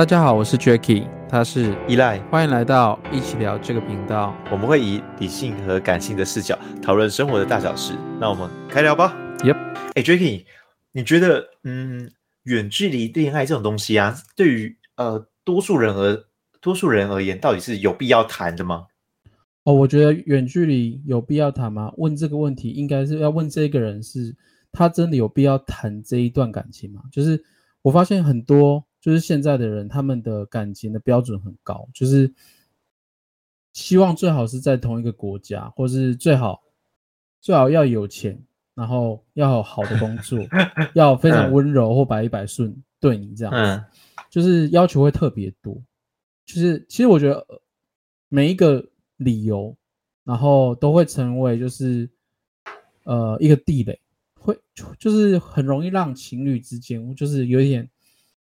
大家好，我是 Jacky，他是依赖，欢迎来到一起聊这个频道。我们会以理性和感性的视角讨论生活的大小事。那我们开聊吧。Yep，哎，Jacky，你觉得，嗯，远距离恋爱这种东西啊，对于呃多数人而多数人而言，到底是有必要谈的吗？哦，我觉得远距离有必要谈吗？问这个问题，应该是要问这个人是，他真的有必要谈这一段感情吗？就是我发现很多。就是现在的人，他们的感情的标准很高，就是希望最好是在同一个国家，或是最好最好要有钱，然后要有好的工作，要非常温柔或百依百顺对你这样子，就是要求会特别多。就是其实我觉得每一个理由，然后都会成为就是呃一个地雷，会就是很容易让情侣之间就是有一点。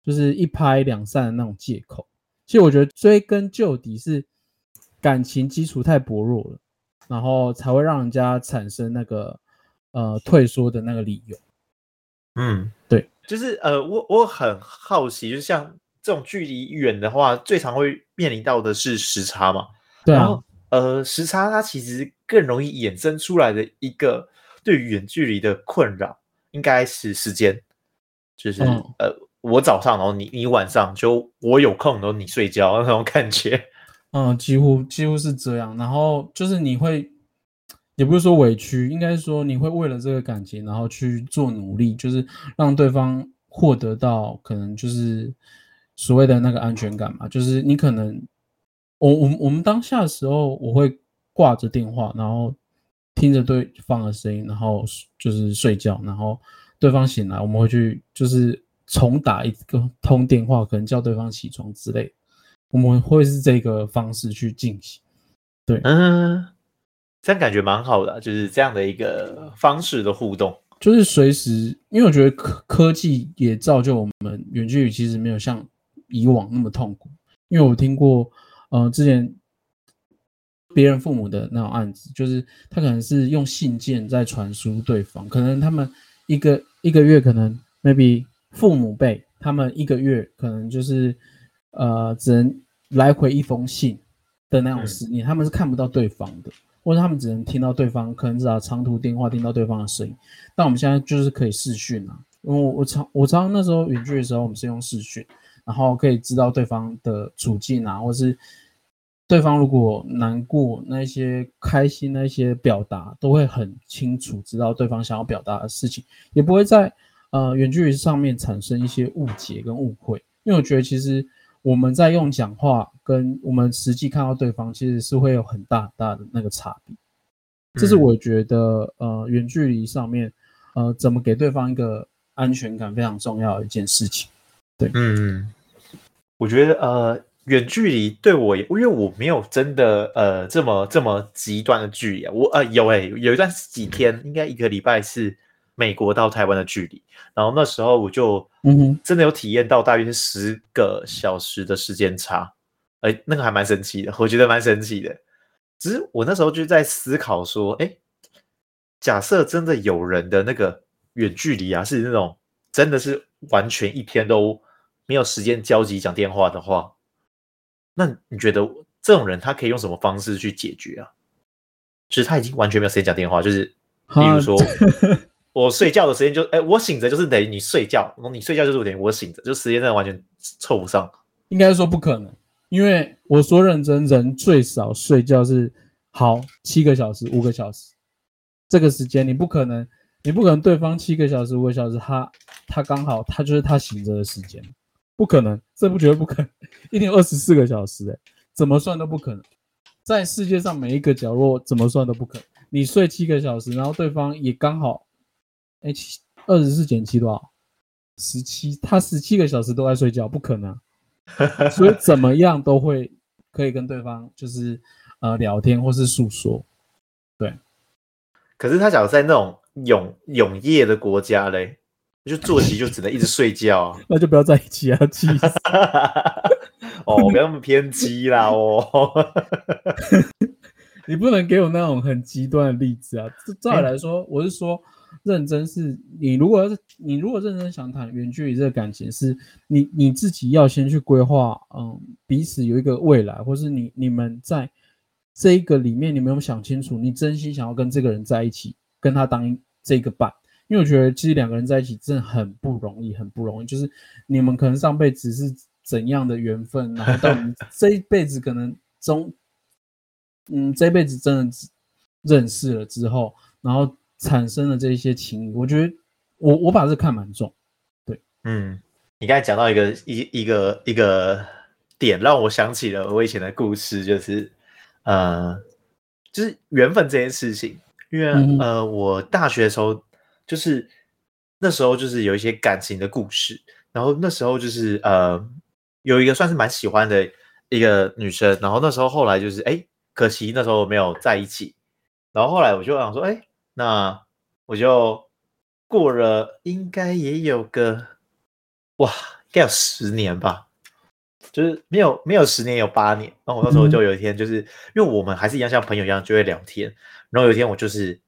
就是一拍两散的那种借口，其实我觉得追根究底是感情基础太薄弱了，然后才会让人家产生那个呃退缩的那个理由。嗯，对，就是呃，我我很好奇，就像这种距离远的话，最常会面临到的是时差嘛？对啊，然后呃，时差它其实更容易衍生出来的一个对于远距离的困扰，应该是时间，就是、嗯、呃。我早上，然后你你晚上，就我有空，然后你睡觉那种感觉，嗯，几乎几乎是这样。然后就是你会，也不是说委屈，应该说你会为了这个感情，然后去做努力，就是让对方获得到可能就是所谓的那个安全感嘛。就是你可能，我我我们当下的时候，我会挂着电话，然后听着对方的声音，然后就是睡觉，然后对方醒来，我们会去就是。重打一个通电话，可能叫对方起床之类，我们会是这个方式去进行。对，嗯，这样感觉蛮好的，就是这样的一个方式的互动，就是随时，因为我觉得科科技也造就我们远距离其实没有像以往那么痛苦。因为我听过，呃，之前别人父母的那种案子，就是他可能是用信件在传输对方，可能他们一个一个月可能 maybe。父母辈，他们一个月可能就是，呃，只能来回一封信的那种思念，他们是看不到对方的，或者他们只能听到对方，可能只打长途电话听到对方的声音。但我们现在就是可以视讯啊，因为我我常我常那时候远距的时候，我们是用视讯，然后可以知道对方的处境啊，或是对方如果难过，那些开心那些表达都会很清楚，知道对方想要表达的事情，也不会在。呃，远距离上面产生一些误解跟误会，因为我觉得其实我们在用讲话跟我们实际看到对方，其实是会有很大很大的那个差别。这是我觉得呃，远距离上面呃，怎么给对方一个安全感非常重要的一件事情。对，嗯，我觉得呃，远距离对我也，因为我没有真的呃这么这么极端的距离啊，我呃有诶、欸，有一段几天，应该一个礼拜是。美国到台湾的距离，然后那时候我就真的有体验到大约是十个小时的时间差，哎、欸，那个还蛮神奇的，我觉得蛮神奇的。只是我那时候就在思考说，哎、欸，假设真的有人的那个远距离啊，是那种真的是完全一天都没有时间交集讲电话的话，那你觉得这种人他可以用什么方式去解决啊？就是他已经完全没有时间讲电话，就是比如说。我睡觉的时间就哎、我醒着就是等于你睡觉，你睡觉就是等于我醒着，就时间真的完全凑不上。应该说不可能，因为我说认真，人最少睡觉是好七个小时、五个小时，这个时间你不可能，你不可能对方七个小时、五个小时，他他刚好他就是他醒着的时间，不可能，这不绝对不可能，一天二十四个小时，哎，怎么算都不可能，在世界上每一个角落怎么算都不可能。你睡七个小时，然后对方也刚好。哎，七二十四减七多少？十七，他十七个小时都在睡觉，不可能。所以 怎么样都会可以跟对方就是呃聊天或是诉说。对。可是他假如在那种永永夜的国家嘞，就作息就只能一直睡觉，那就不要在一起啊！气死！哦，不要那么偏激啦哦。你不能给我那种很极端的例子啊！照理来说，我是说。认真是，你如果要是你如果认真想谈远距离这个感情，是你你自己要先去规划，嗯，彼此有一个未来，或是你你们在这一个里面，你们有没有想清楚，你真心想要跟这个人在一起，跟他当这个伴？因为我觉得其实两个人在一起真的很不容易，很不容易。就是你们可能上辈子是怎样的缘分，然后到你 这一辈子可能中，嗯，这一辈子真的认识了之后，然后产生了这一些情谊。我觉得我我把这看蛮重，对，嗯，你刚才讲到一个一一个一个点，让我想起了我以前的故事，就是呃，就是缘分这件事情。因为、嗯、呃，我大学的时候。就是那时候，就是有一些感情的故事，然后那时候就是呃，有一个算是蛮喜欢的一个女生，然后那时候后来就是哎，可惜那时候没有在一起，然后后来我就想说，哎，那我就过了，应该也有个哇，应该有十年吧，就是没有没有十年，有八年，然后我那时候就有一天，就是、嗯、因为我们还是一样像朋友一样就会聊天，然后有一天我就是。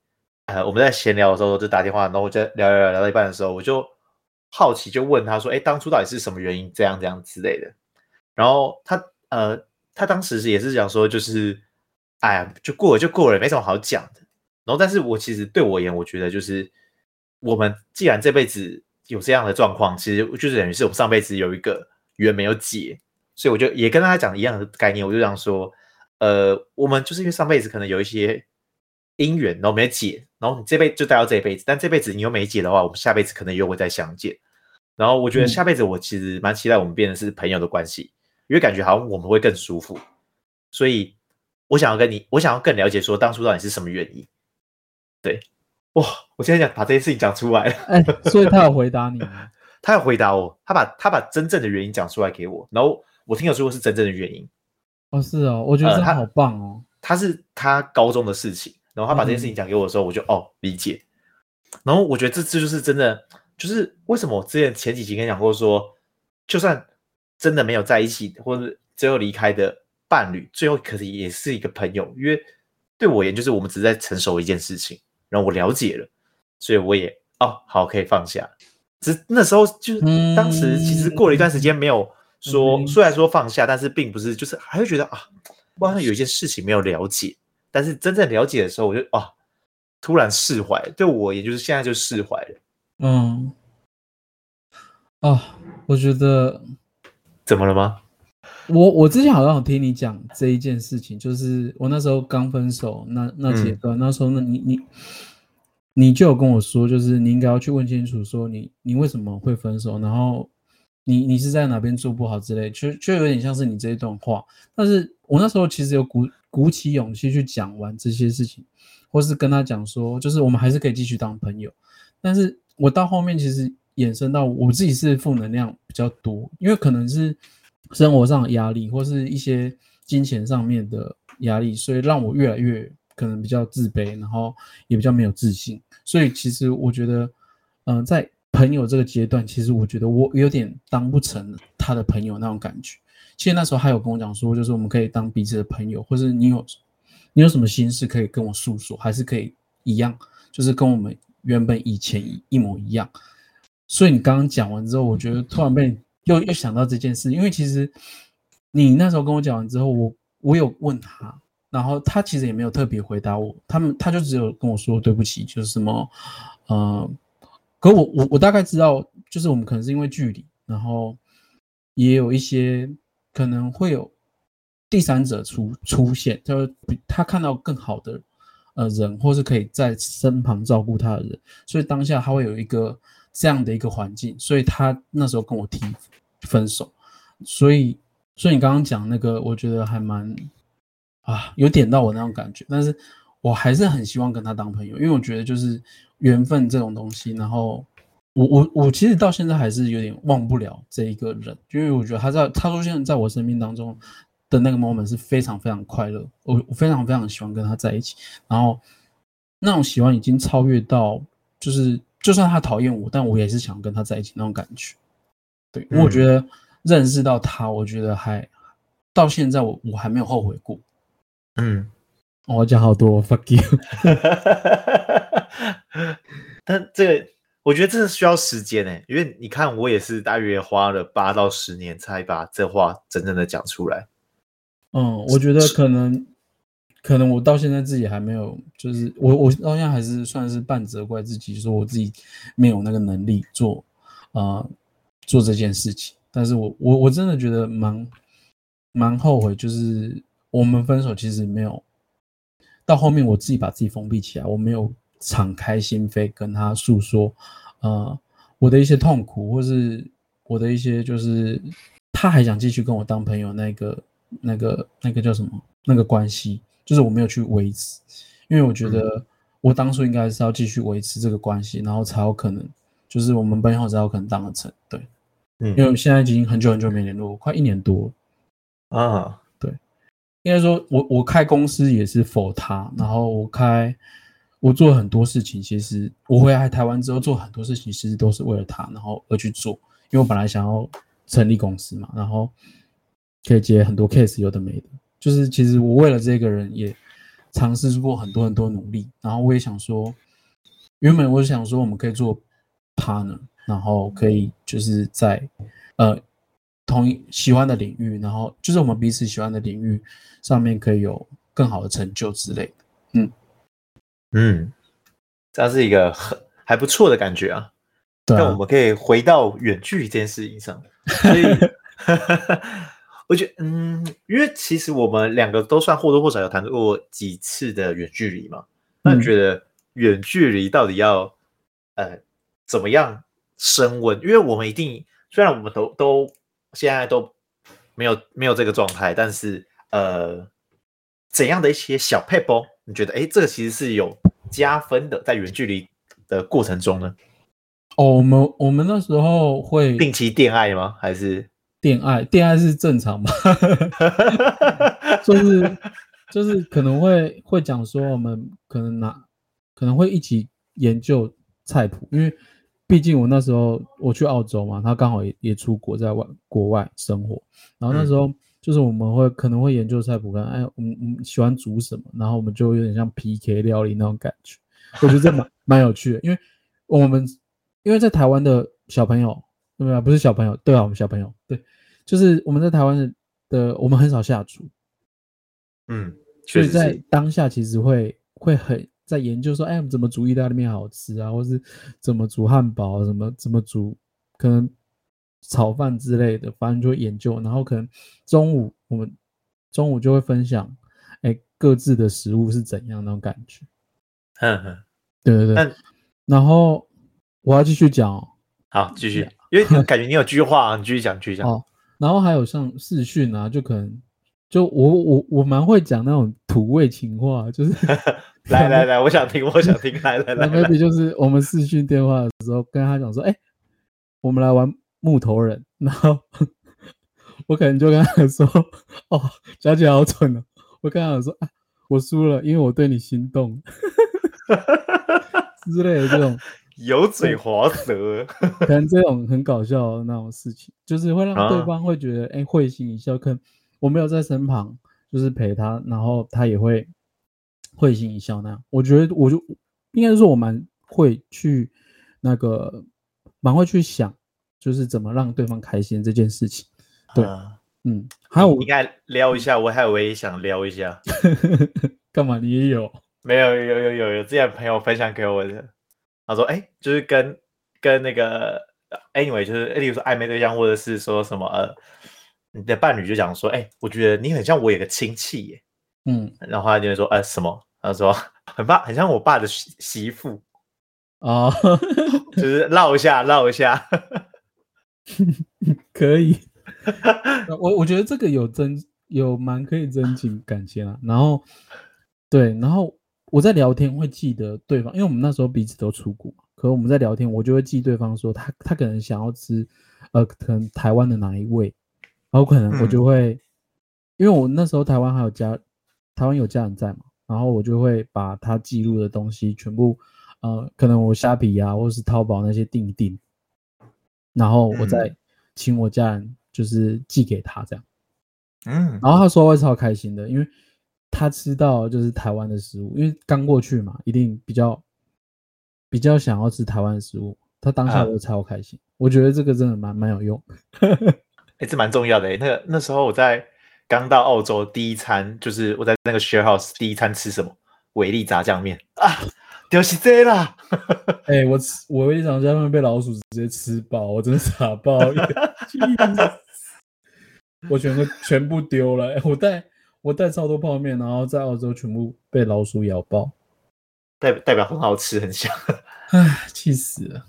呃，我们在闲聊的时候就打电话，然后我在聊聊聊聊到一半的时候，我就好奇就问他说：“哎，当初到底是什么原因这样这样之类的？”然后他呃，他当时也是讲说，就是哎呀，就过了就过了，没什么好讲的。然后，但是我其实对我而言，我觉得就是我们既然这辈子有这样的状况，其实就是等于是我们上辈子有一个缘没有解，所以我就也跟大家讲一样的概念，我就想说，呃，我们就是因为上辈子可能有一些。姻缘，然后没解，然后你这辈子就待到这一辈子，但这辈子你又没解的话，我们下辈子可能又会再相见。然后我觉得下辈子我其实蛮期待我们变成是朋友的关系，嗯、因为感觉好像我们会更舒服。所以我想要跟你，我想要更了解说当初到底是什么原因。对，哇，我现在想把这件事情讲出来了。哎，所以他有回答你吗？他有回答我，他把他把真正的原因讲出来给我，然后我听了说是真正的原因。哦，是哦，我觉得他好棒哦。他是他高中的事情。然后他把这件事情讲给我的时候，我就、嗯、哦理解。然后我觉得这这就是真的，就是为什么我之前前几集跟你讲过说，就算真的没有在一起或者最后离开的伴侣，最后可能也是一个朋友，因为对我而言，就是我们只是在成熟一件事情，然后我了解了，所以我也哦好可以放下。只那时候就是当时其实过了一段时间没有说，嗯、虽然说放下，但是并不是就是还会觉得啊，我好像有一件事情没有了解。但是真正了解的时候，我就啊，突然释怀。对我，也就是现在就释怀了。嗯，啊，我觉得怎么了吗？我我之前好像有听你讲这一件事情，就是我那时候刚分手那那阶段，嗯、那时候那你你你就有跟我说，就是你应该要去问清楚，说你你为什么会分手，然后你你是在哪边做不好之类，就就有点像是你这一段话。但是我那时候其实有鼓。鼓起勇气去讲完这些事情，或是跟他讲说，就是我们还是可以继续当朋友。但是我到后面其实衍生到我自己是负能量比较多，因为可能是生活上的压力，或是一些金钱上面的压力，所以让我越来越可能比较自卑，然后也比较没有自信。所以其实我觉得，嗯、在朋友这个阶段，其实我觉得我有点当不成他的朋友那种感觉。其实那时候还有跟我讲说，就是我们可以当彼此的朋友，或是你有你有什么心事可以跟我诉说，还是可以一样，就是跟我们原本以前一模一样。所以你刚刚讲完之后，我觉得突然被又又想到这件事，因为其实你那时候跟我讲完之后，我我有问他，然后他其实也没有特别回答我，他们他就只有跟我说对不起，就是什么呃，可我我我大概知道，就是我们可能是因为距离，然后也有一些。可能会有第三者出出现，就是他看到更好的呃人，或是可以在身旁照顾他的人，所以当下他会有一个这样的一个环境，所以他那时候跟我提分手，所以所以你刚刚讲那个，我觉得还蛮啊有点到我那种感觉，但是我还是很希望跟他当朋友，因为我觉得就是缘分这种东西，然后。我我我其实到现在还是有点忘不了这一个人，因为我觉得他在他出现在我生命当中的那个 moment 是非常非常快乐，我我非常非常喜欢跟他在一起，然后那种喜欢已经超越到就是就算他讨厌我，但我也是想跟他在一起那种感觉。对，嗯、我觉得认识到他，我觉得还到现在我我还没有后悔过。嗯，我讲好多 fuck you。但这个我觉得这是需要时间诶，因为你看我也是大约花了八到十年才把这话真正的讲出来。嗯，我觉得可能可能我到现在自己还没有，就是我我到现在还是算是半责怪自己，说我自己没有那个能力做啊、呃、做这件事情。但是我我我真的觉得蛮蛮后悔，就是我们分手其实没有到后面，我自己把自己封闭起来，我没有敞开心扉跟他诉说，呃，我的一些痛苦，或是我的一些就是他还想继续跟我当朋友那个那个那个叫什么那个关系，就是我没有去维持，因为我觉得我当初应该是要继续维持这个关系，然后才有可能就是我们朋友才有可能当得成，对。嗯，因为现在已经很久很久没联络，快一年多啊。对，应该说我我开公司也是 for 他，然后我开我做很多事情，其实我回来台湾之后做很多事情，其实都是为了他，然后而去做。因为我本来想要成立公司嘛，然后可以接很多 case，有的没的。就是其实我为了这个人也尝试过很多很多努力，然后我也想说，原本我想说我们可以做 partner。然后可以就是在呃同一喜欢的领域，然后就是我们彼此喜欢的领域上面可以有更好的成就之类的。嗯嗯，这是一个很还不错的感觉啊。对我们可以回到远距离这件事情上。所以 我觉得，嗯，因为其实我们两个都算或多或少有谈过几次的远距离嘛。那你觉得远距离到底要呃怎么样？升温，因为我们一定虽然我们都都现在都没有没有这个状态，但是呃，怎样的一些小配包，你觉得哎，这个其实是有加分的，在远距离的过程中呢？哦，我们我们那时候会定期恋爱吗？还是电爱？恋爱是正常吗？就是就是可能会会讲说，我们可能拿可能会一起研究菜谱，因为。毕竟我那时候我去澳洲嘛，他刚好也也出国在外国外生活，然后那时候就是我们会可能会研究菜谱，看哎，我们我们喜欢煮什么，然后我们就有点像 PK 料理那种感觉，我觉得这蛮蛮有趣的，因为我们因为在台湾的小朋友对啊？不是小朋友，对啊，我们小朋友对，就是我们在台湾的的我们很少下厨，嗯，所以在当下其实会会很。在研究说，哎，怎么煮意大利面好吃啊？或是怎么煮汉堡？怎么怎么煮？可能炒饭之类的，反正就会研究。然后可能中午我们中午就会分享，哎，各自的食物是怎样那种感觉。嗯嗯，对对对。然后我要继续讲哦。好，继续，因为感觉你有句话，你继续讲，继续讲。哦，然后还有像视讯啊，就可能就我我我蛮会讲那种土味情话，就是。来来来，我想听，我想听，来来来。maybe 就是我们视讯电话的时候，跟他讲说，哎，我们来玩木头人，然后我可能就跟他说，哦，小姐好蠢哦。我跟他讲说，啊，我输了，因为我对你心动，之类的这种油嘴滑舌，可能这种很搞笑的那种事情，就是会让对方会觉得，哎，会心一笑。可能我没有在身旁，就是陪他，然后他也会。会心一笑那样，我觉得我就应该说，我蛮会去那个，蛮会去想，就是怎么让对方开心这件事情。对，啊、嗯，还有我应该撩一下，我还以为想撩一下，干嘛？你也有？没有，有有有有，之前朋友分享给我的，他说，哎，就是跟跟那个，anyway，就是例如说暧昧对象，或者是说什么呃，你的伴侣就讲说，哎，我觉得你很像我有个亲戚耶，嗯，然后他就会说，呃，什么？他说很爸，很像我爸的媳媳妇哦，就是唠一下，唠一下，可以。我我觉得这个有真，有蛮可以增进感情啊。然后对，然后我在聊天会记得对方，因为我们那时候彼此都出国，可我们在聊天，我就会记对方说他他可能想要吃呃，可能台湾的哪一位，然后可能我就会，嗯、因为我那时候台湾还有家，台湾有家人在嘛。然后我就会把他记录的东西全部，呃，可能我虾皮啊，或是淘宝那些订一订，然后我再请我家人就是寄给他这样，嗯，然后他说会超开心的，因为他吃到就是台湾的食物，因为刚过去嘛，一定比较比较想要吃台湾食物，他当下就超开心。啊、我觉得这个真的蛮蛮有用，哎、欸，这蛮重要的、欸。那个那时候我在刚到澳洲第一餐，就是我在那个 share house 第一餐吃什么？维力炸酱面啊，就是这啦。哎、欸，我吃我维力炸酱面被老鼠直接吃爆，我真的傻爆。我全部全部丢了，欸、我带我带超多泡面，然后在澳洲全部被老鼠咬爆，代代表很好吃，很香，唉，气死了。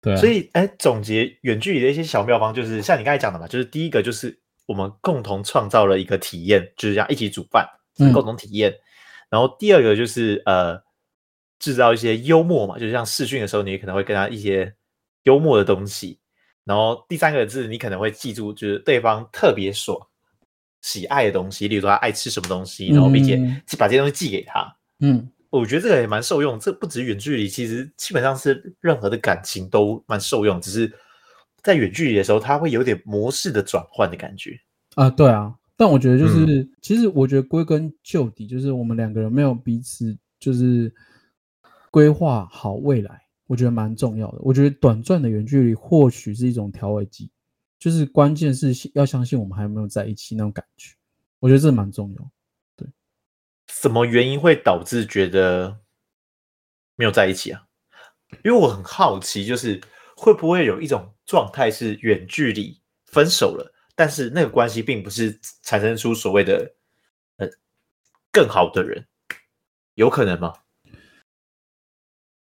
对、啊，所以哎、欸，总结远距离的一些小妙方，就是像你刚才讲的嘛，就是第一个就是我们共同创造了一个体验，就是这样一起煮饭，共同体验。嗯、然后第二个就是呃，制造一些幽默嘛，就是像试训的时候，你可能会跟他一些幽默的东西。然后第三个字，你可能会记住，就是对方特别所喜爱的东西，例如说他爱吃什么东西，然后并且把这些东西寄给他。嗯，我觉得这个也蛮受用。这不止远距离，其实基本上是任何的感情都蛮受用。只是在远距离的时候，它会有点模式的转换的感觉啊。对啊，但我觉得就是，嗯、其实我觉得归根究底，就是我们两个人没有彼此就是规划好未来。我觉得蛮重要的。我觉得短暂的远距离或许是一种调味剂，就是关键是要相信我们还有没有在一起那种感觉。我觉得这蛮重要。对，什么原因会导致觉得没有在一起啊？因为我很好奇，就是会不会有一种状态是远距离分手了，但是那个关系并不是产生出所谓的呃更好的人，有可能吗？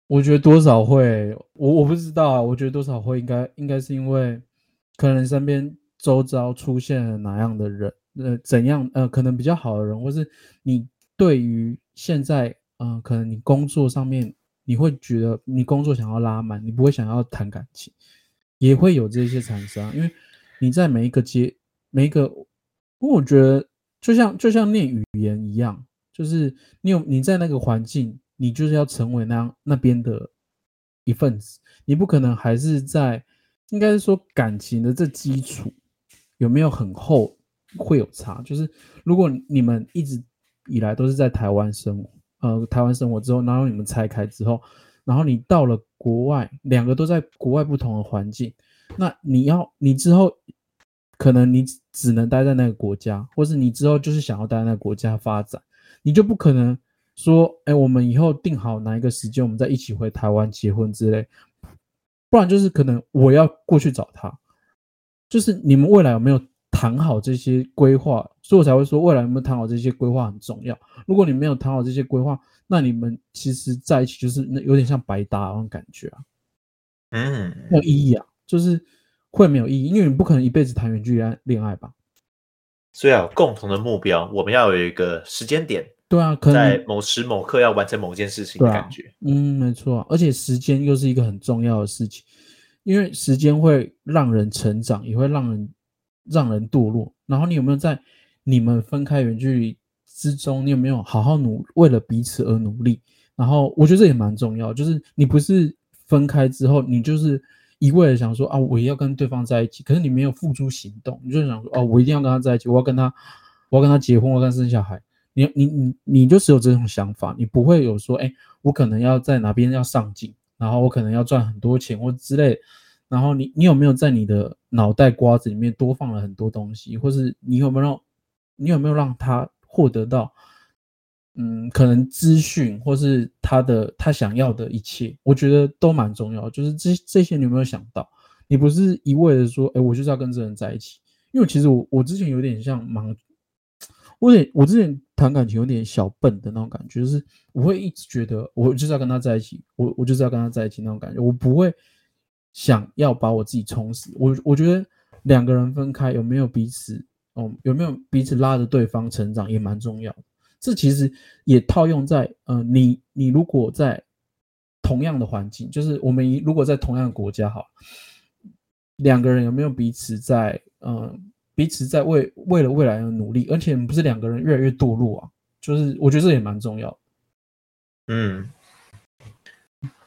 我觉得多少会，我我不知道啊。我觉得多少会应该应该是因为，可能身边周遭出现了哪样的人，呃，怎样呃，可能比较好的人，或是你对于现在，嗯、呃，可能你工作上面，你会觉得你工作想要拉满，你不会想要谈感情，也会有这些产生，因为你在每一个阶每一个，因为我觉得就像就像念语言一样，就是你有你在那个环境。你就是要成为那样那边的一份子，你不可能还是在，应该是说感情的这基础有没有很厚，会有差。就是如果你们一直以来都是在台湾生活，呃，台湾生活之后，然后你们拆开之后，然后你到了国外，两个都在国外不同的环境，那你要你之后可能你只能待在那个国家，或是你之后就是想要待在那个国家发展，你就不可能。说，哎，我们以后定好哪一个时间，我们再一起回台湾结婚之类，不然就是可能我要过去找他，就是你们未来有没有谈好这些规划？所以我才会说，未来有没有谈好这些规划很重要。如果你没有谈好这些规划，那你们其实在一起就是那有点像白搭那种感觉啊，嗯，没有意义啊，就是会没有意义，因为你不可能一辈子谈远距离恋爱吧。所以要有共同的目标，我们要有一个时间点。对啊，可能在某时某刻要完成某件事情的感觉。啊、嗯，没错、啊，而且时间又是一个很重要的事情，因为时间会让人成长，也会让人让人堕落。然后你有没有在你们分开远距离之中，你有没有好好努为了彼此而努力？然后我觉得这也蛮重要，就是你不是分开之后，你就是一味的想说啊，我也要跟对方在一起，可是你没有付诸行动，你就想说哦、啊，我一定要跟他在一起，我要跟他，我要跟他结婚，我要跟他生小孩。你你你你就只有这种想法，你不会有说，哎，我可能要在哪边要上进，然后我可能要赚很多钱或之类。然后你你有没有在你的脑袋瓜子里面多放了很多东西，或是你有没有让，你有没有让他获得到，嗯，可能资讯或是他的他想要的一切，我觉得都蛮重要。就是这这些你有没有想到？你不是一味的说，哎，我就是要跟这人在一起，因为其实我我之前有点像盲。我也我之前谈感情有点小笨的那种感觉，就是我会一直觉得我就是要跟他在一起，我我就是要跟他在一起那种感觉，我不会想要把我自己充实。我我觉得两个人分开有没有彼此哦，有没有彼此拉着对方成长也蛮重要。这其实也套用在呃，你你如果在同样的环境，就是我们如果在同样的国家好，两个人有没有彼此在嗯。彼此在为为了未来而努力，而且不是两个人越来越堕落啊，就是我觉得这也蛮重要。嗯，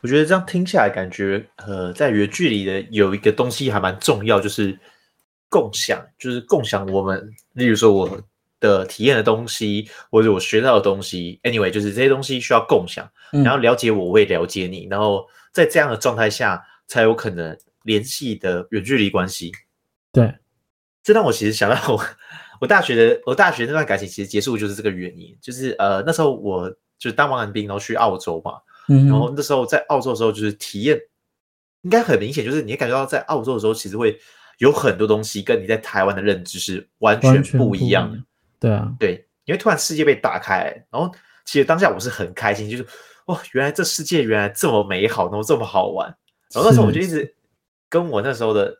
我觉得这样听下来，感觉呃，在远距离的有一个东西还蛮重要，就是共享，就是共享我们，例如说我的体验的东西，或者我学到的东西，anyway，就是这些东西需要共享，然后了解我，我也了解你，然后在这样的状态下，才有可能联系的远距离关系。对，这让我其实想到我我大学的我大学那段感情其实结束就是这个原因，就是呃那时候我就是当完兵，然后去澳洲嘛，然后那时候在澳洲的时候就是体验，应该很明显，就是你感觉到在澳洲的时候其实会。有很多东西跟你在台湾的认知是完全不一样的，对啊，对，因为突然世界被打开，然后其实当下我是很开心，就是哇，原来这世界原来这么美好，然后这么好玩，然后那时候我就一直跟我那时候的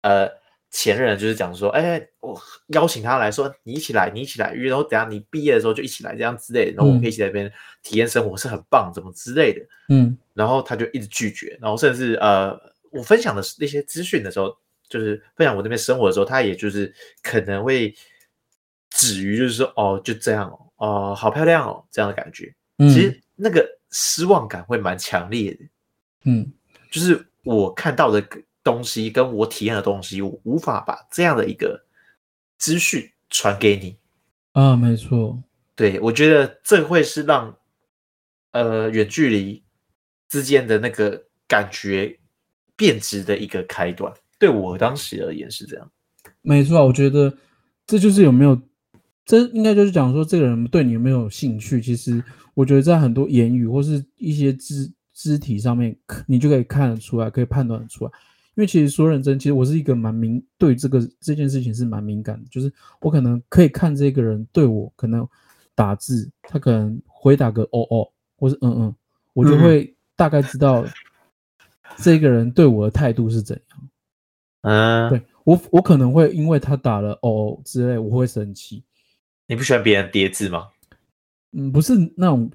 呃前任就是讲说，哎，我邀请他来说，你一起来，你一起来，然后等下你毕业的时候就一起来这样之类的，然后我们可以一起在那边体验生活是很棒，怎么之类的，嗯，然后他就一直拒绝，然后甚至呃，我分享的那些资讯的时候。就是分享我那边生活的时候，他也就是可能会止于就是说哦，就这样哦，哦，好漂亮哦，这样的感觉。嗯，其实那个失望感会蛮强烈的。嗯，就是我看到的东西跟我体验的东西，我无法把这样的一个资讯传给你。啊，没错。对，我觉得这会是让呃远距离之间的那个感觉变质的一个开端。对我当时而言是这样，没错，我觉得这就是有没有，这应该就是讲说这个人对你有没有兴趣。其实我觉得在很多言语或是一些肢肢体上面，你就可以看得出来，可以判断得出来。因为其实说认真，其实我是一个蛮敏，对这个这件事情是蛮敏感的，就是我可能可以看这个人对我可能打字，他可能回答个哦哦，或是嗯嗯，我就会大概知道这个人对我的态度是怎样。嗯，对我，我可能会因为他打了哦之类，我会生气。你不喜欢别人叠字吗？嗯，不是那种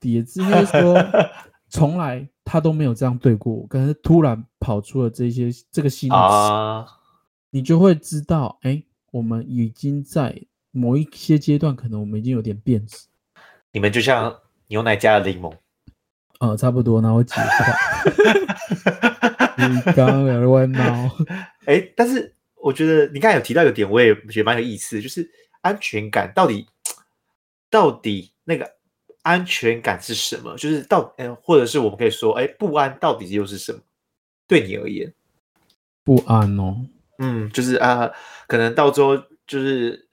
叠字，应该说 从来他都没有这样对过我，可是突然跑出了这些这个新词，啊，你就会知道，哎，我们已经在某一些阶段，可能我们已经有点变质。你们就像牛奶加了柠檬，呃，差不多，那我解释。你刚刚有在闹，哎，但是我觉得你刚才有提到一个点，我也觉得蛮有意思，就是安全感到底到底那个安全感是什么？就是到嗯，或者是我们可以说，哎，不安到底又是什么？对你而言，不安哦，嗯，就是啊，可能到最后就是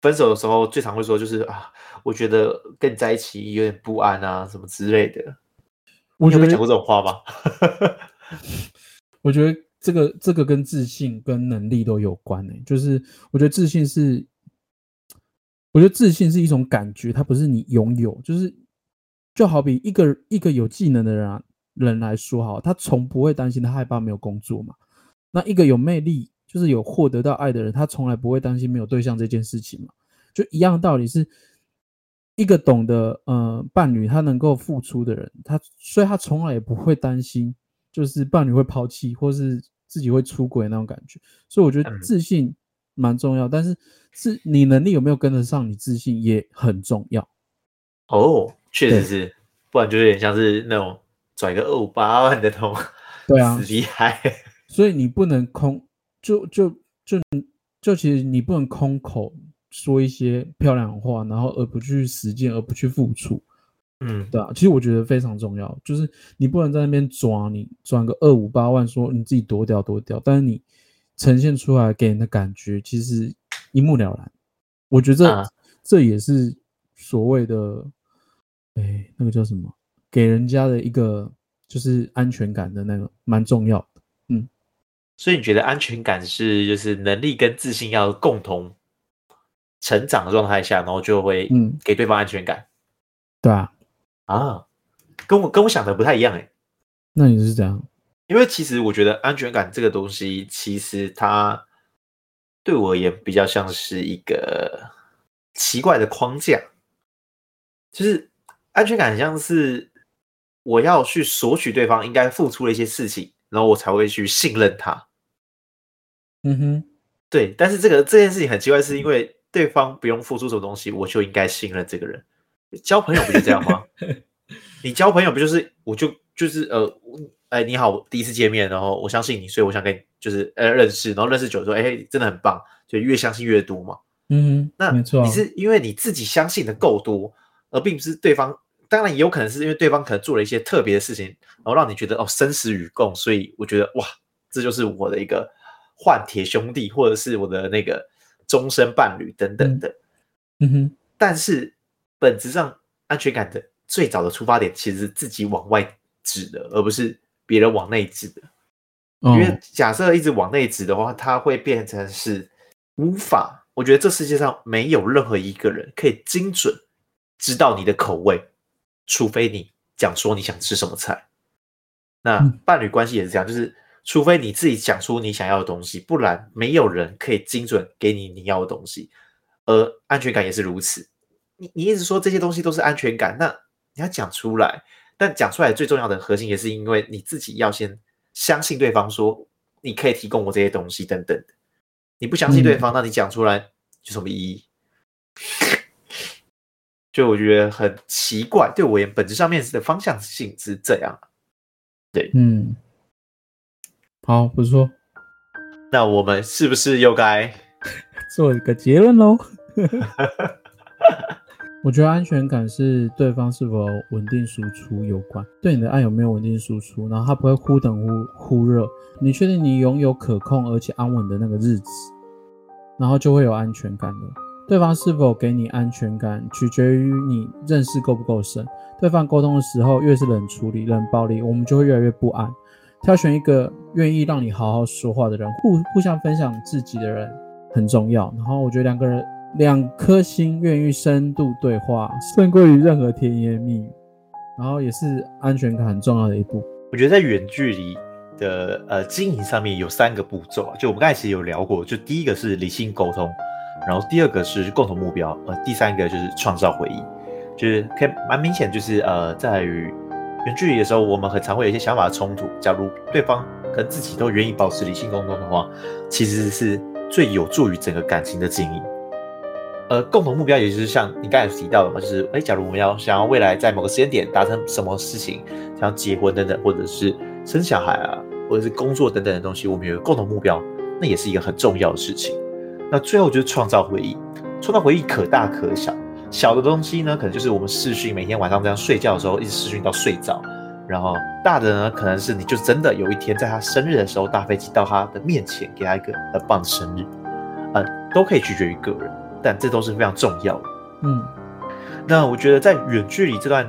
分手的时候，最常会说就是啊，我觉得跟你在一起有点不安啊，什么之类的。我有没有讲过这种话吗？我觉得这个这个跟自信跟能力都有关诶，就是我觉得自信是，我觉得自信是一种感觉，它不是你拥有，就是就好比一个一个有技能的人啊，人来说哈，他从不会担心他害怕没有工作嘛。那一个有魅力，就是有获得到爱的人，他从来不会担心没有对象这件事情嘛。就一样的道理是，一个懂得呃伴侣他能够付出的人，他所以他从来也不会担心。就是伴侣会抛弃，或是自己会出轨那种感觉，所以我觉得自信蛮重要，嗯、但是是你能力有没有跟得上，你自信也很重要。哦，确实是，不然就有点像是那种拽个二五八万的头，对啊，厉害。所以你不能空，就就就就其实你不能空口说一些漂亮话，然后而不去实践，而不去付出。嗯，对啊，其实我觉得非常重要，就是你不能在那边抓，你赚个二五八万，说你自己多屌多屌，但是你呈现出来给人的感觉其实一目了然。我觉得这也是所谓的，哎，那个叫什么，给人家的一个就是安全感的那个蛮重要的。嗯，所以你觉得安全感是就是能力跟自信要共同成长的状态下，然后就会嗯给对方安全感。嗯、对啊。啊，跟我跟我想的不太一样哎。那你是怎样？因为其实我觉得安全感这个东西，其实它对我而言比较像是一个奇怪的框架。就是安全感很像是我要去索取对方应该付出的一些事情，然后我才会去信任他。嗯哼，对。但是这个这件事情很奇怪，是因为对方不用付出什么东西，我就应该信任这个人。交朋友不就这样吗？你交朋友不就是我就就是呃，哎你好，第一次见面，然后我相信你，所以我想跟你就是呃认识，然后认识久了说，哎真的很棒，就越相信越多嘛。嗯，那没错，你是因为你自己相信的够多，而并不是对方。当然也有可能是因为对方可能做了一些特别的事情，然后让你觉得哦生死与共，所以我觉得哇，这就是我的一个换铁兄弟，或者是我的那个终身伴侣等等的。嗯哼，但是本质上安全感的最早的出发点其实是自己往外指的，而不是别人往内指的。因为假设一直往内指的话，它会变成是无法。我觉得这世界上没有任何一个人可以精准知道你的口味。除非你讲说你想吃什么菜，那伴侣关系也是这样，就是除非你自己讲出你想要的东西，不然没有人可以精准给你你要的东西。而安全感也是如此，你你一直说这些东西都是安全感，那你要讲出来，但讲出来最重要的核心也是因为你自己要先相信对方，说你可以提供我这些东西等等的。你不相信对方，那你讲出来有什么意义？就我觉得很奇怪，对我而言，本质上面的方向性是这样。对，嗯，好，不错。那我们是不是又该 做一个结论喽？我觉得安全感是对方是否稳定输出有关，对你的爱有没有稳定输出，然后他不会忽冷忽忽热，你确定你拥有可控而且安稳的那个日子，然后就会有安全感了。对方是否给你安全感，取决于你认识够不够深。对方沟通的时候越是冷处理、冷暴力，我们就会越来越不安。挑选一个愿意让你好好说话的人，互互相分享自己的人很重要。然后我觉得两个人两颗心愿意深度对话，胜过于任何甜言蜜语。然后也是安全感很重要的一步。我觉得在远距离的呃经营上面有三个步骤啊，就我们刚才其实有聊过，就第一个是理性沟通。然后第二个是共同目标，呃，第三个就是创造回忆，就是可以蛮明显，就是呃，在于远距离的时候，我们很常会有一些想法的冲突。假如对方跟自己都愿意保持理性沟通的话，其实是最有助于整个感情的经营。呃，共同目标也就是像你刚才提到的嘛，就是哎，假如我们要想要未来在某个时间点达成什么事情，像结婚等等，或者是生小孩啊，或者是工作等等的东西，我们有共同目标，那也是一个很重要的事情。那最后就是创造回忆，创造回忆可大可小。小的东西呢，可能就是我们视讯，每天晚上这样睡觉的时候一直视讯到睡着。然后大的呢，可能是你就真的有一天在他生日的时候，搭飞机到他的面前，给他一个很棒的生日，呃，都可以取决于个人，但这都是非常重要的。嗯，那我觉得在远距离这段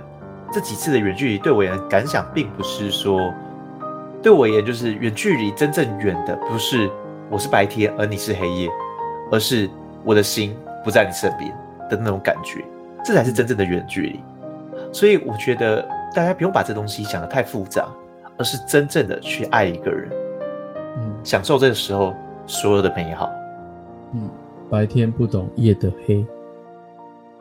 这几次的远距离，对我而言感想并不是说，对我而言就是远距离真正远的不是我是白天，而你是黑夜。而是我的心不在你身边的那种感觉，这才是真正的远距离。所以我觉得大家不用把这东西想得太复杂，而是真正的去爱一个人，嗯，享受这个时候所有的美好。嗯，白天不懂夜的黑。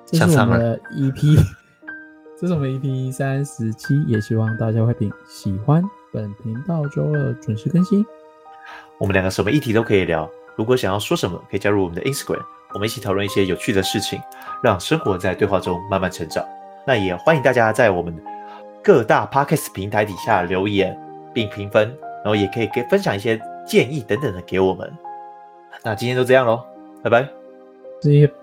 这是我们的 EP，这是我们 EP 三十七，也希望大家会喜喜欢本频道周二准时更新。我们两个什么议题都可以聊。如果想要说什么，可以加入我们的 Instagram，我们一起讨论一些有趣的事情，让生活在对话中慢慢成长。那也欢迎大家在我们各大 Podcast 平台底下留言并评分，然后也可以给分享一些建议等等的给我们。那今天就这样喽，拜拜。See you.